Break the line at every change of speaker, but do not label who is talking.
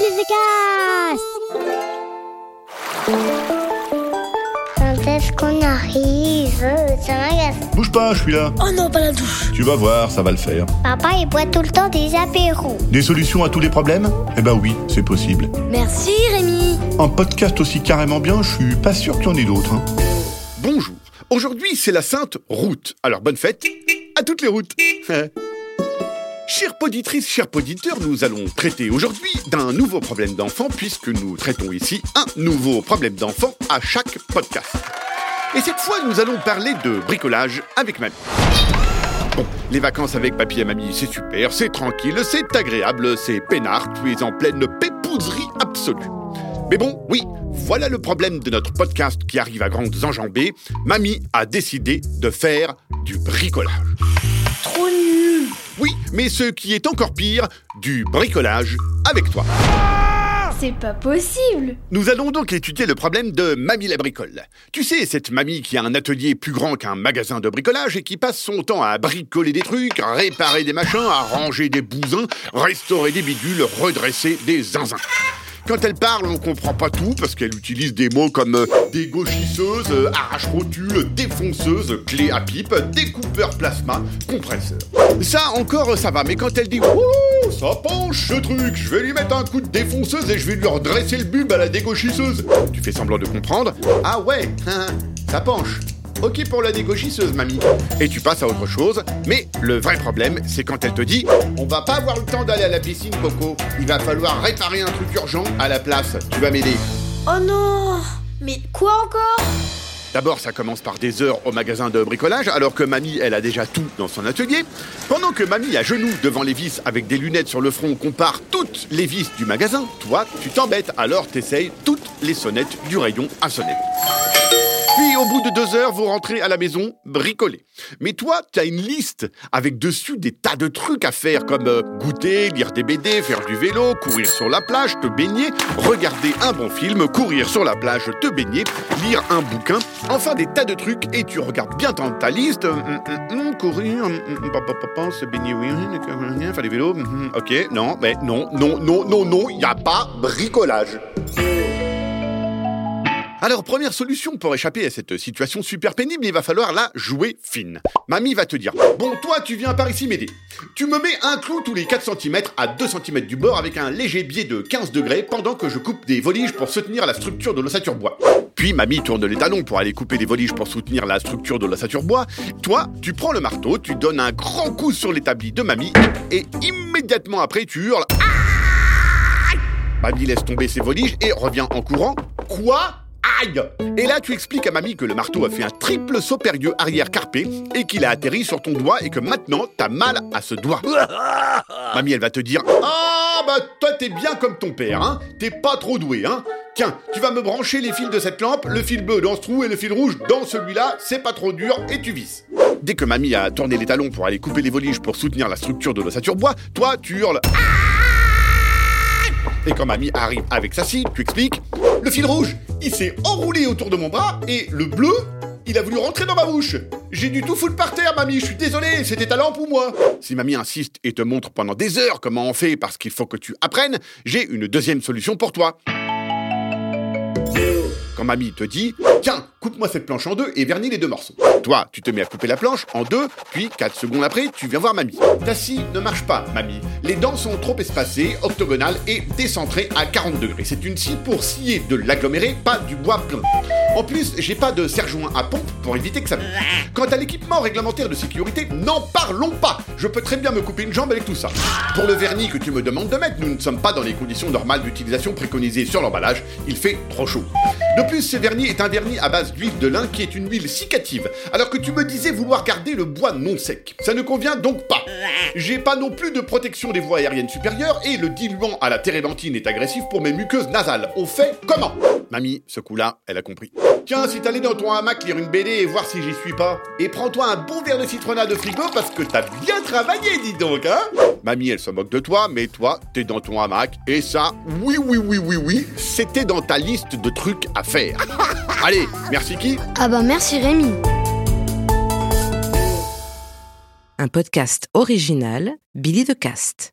Billy
Quand est-ce qu'on arrive Ça m'agace.
Bouge pas, je suis là.
Oh non, pas la douche.
Tu vas voir, ça va le faire.
Papa, il boit tout le temps des apéros.
Des solutions à tous les problèmes Eh ben oui, c'est possible.
Merci Rémi.
Un podcast aussi carrément bien, je suis pas sûr qu'il y en ait d'autres. hein.
Bonjour. Aujourd'hui, c'est la Sainte Route. Alors, bonne fête à toutes les routes. Chères poditrices, chers poditeurs, nous allons traiter aujourd'hui d'un nouveau problème d'enfant puisque nous traitons ici un nouveau problème d'enfant à chaque podcast. Et cette fois, nous allons parler de bricolage avec mamie. Bon, les vacances avec papy et mamie, c'est super, c'est tranquille, c'est agréable, c'est peinard, tu es en pleine pépouserie absolue. Mais bon, oui, voilà le problème de notre podcast qui arrive à grandes enjambées. Mamie a décidé de faire du bricolage. Mais ce qui est encore pire, du bricolage avec toi.
C'est pas possible
Nous allons donc étudier le problème de Mamie la bricole. Tu sais, cette mamie qui a un atelier plus grand qu'un magasin de bricolage et qui passe son temps à bricoler des trucs, réparer des machins, à ranger des bousins, restaurer des bidules, redresser des zinzins. Quand elle parle, on comprend pas tout parce qu'elle utilise des mots comme euh, dégauchisseuse, euh, arrache-rotule, défonceuse, clé à pipe, découpeur plasma, compresseur. Ça encore, ça va, mais quand elle dit Ouh, ça penche ce truc, je vais lui mettre un coup de défonceuse et je vais lui redresser le bulbe à la dégauchisseuse. Tu fais semblant de comprendre? Ah ouais, ça penche. Ok pour la dégauchisseuse, mamie. Et tu passes à autre chose. Mais le vrai problème, c'est quand elle te dit On va pas avoir le temps d'aller à la piscine, Coco. Il va falloir réparer un truc urgent à la place. Tu vas m'aider.
Oh non. Mais quoi encore?
D'abord, ça commence par des heures au magasin de bricolage, alors que mamie, elle a déjà tout dans son atelier. Pendant que mamie, à genoux devant les vis avec des lunettes sur le front, compare toutes les vis du magasin, toi, tu t'embêtes, alors t'essayes toutes les sonnettes du rayon à sonnettes. Puis, au bout de deux heures, vous rentrez à la maison bricoler. Mais toi, tu as une liste avec dessus des tas de trucs à faire, comme euh, goûter, lire des BD, faire du vélo, courir sur la plage, te baigner, regarder un bon film, courir sur la plage, te baigner, lire un bouquin, enfin des tas de trucs, et tu regardes bien dans ta liste. courir, se baigner, oui, faire du vélo, hum, hum, ok, non, mais non, non, non, non, non, il n'y a pas bricolage. Alors, première solution pour échapper à cette situation super pénible, il va falloir la jouer fine. Mamie va te dire Bon, toi, tu viens par ici m'aider. Tu me mets un clou tous les 4 cm à 2 cm du bord avec un léger biais de 15 degrés pendant que je coupe des voliges pour soutenir la structure de l'ossature bois. Puis mamie tourne les talons pour aller couper des voliges pour soutenir la structure de l'ossature bois. Toi, tu prends le marteau, tu donnes un grand coup sur l'établi de mamie et immédiatement après, tu hurles Aïe Mamie laisse tomber ses voliges et revient en courant. Quoi? Aïe! Et là, tu expliques à mamie que le marteau a fait un triple saut périlleux arrière carpé et qu'il a atterri sur ton doigt et que maintenant, t'as mal à ce doigt. mamie, elle va te dire Ah, bah toi, t'es bien comme ton père, hein. T'es pas trop doué, hein. Tiens, tu vas me brancher les fils de cette lampe, le fil bleu dans ce trou et le fil rouge dans celui-là, c'est pas trop dur et tu visses. Dès que mamie a tourné les talons pour aller couper les voliges pour soutenir la structure de l'ossature bois, toi, tu hurles et quand mamie arrive avec sa scie, tu expliques Le fil rouge, il s'est enroulé autour de mon bras et le bleu, il a voulu rentrer dans ma bouche. J'ai dû tout foutre par terre, mamie, je suis désolé, c'était ta lampe ou moi Si mamie insiste et te montre pendant des heures comment on fait parce qu'il faut que tu apprennes, j'ai une deuxième solution pour toi. Mamie te dit Tiens, coupe-moi cette planche en deux et vernis les deux morceaux. Toi, tu te mets à couper la planche en deux, puis 4 secondes après, tu viens voir mamie. Ta scie ne marche pas, mamie. Les dents sont trop espacées, octogonales et décentrées à 40 degrés. C'est une scie pour scier de l'aggloméré, pas du bois plein. En plus, j'ai pas de serre-joint à pompe pour éviter que ça. Quant à l'équipement réglementaire de sécurité, n'en parlons pas Je peux très bien me couper une jambe avec tout ça. Pour le vernis que tu me demandes de mettre, nous ne sommes pas dans les conditions normales d'utilisation préconisées sur l'emballage. Il fait trop chaud. De plus, ce vernis est un vernis à base d'huile de lin qui est une huile cicative, alors que tu me disais vouloir garder le bois non sec. Ça ne convient donc pas. J'ai pas non plus de protection des voies aériennes supérieures et le diluant à la térébenthine est agressif pour mes muqueuses nasales. On fait comment? Mamie, ce coup-là, elle a compris. Tiens, si t'allais dans ton hamac lire une BD et voir si j'y suis pas, et prends-toi un bon verre de citronnade de frigo parce que t'as bien travaillé, dis donc, hein Mamie, elle se moque de toi, mais toi, t'es dans ton hamac, et ça, oui, oui, oui, oui, oui, c'était dans ta liste de trucs à faire. Allez, merci qui?
Ah bah merci Rémi.
Un podcast original, Billy de Cast.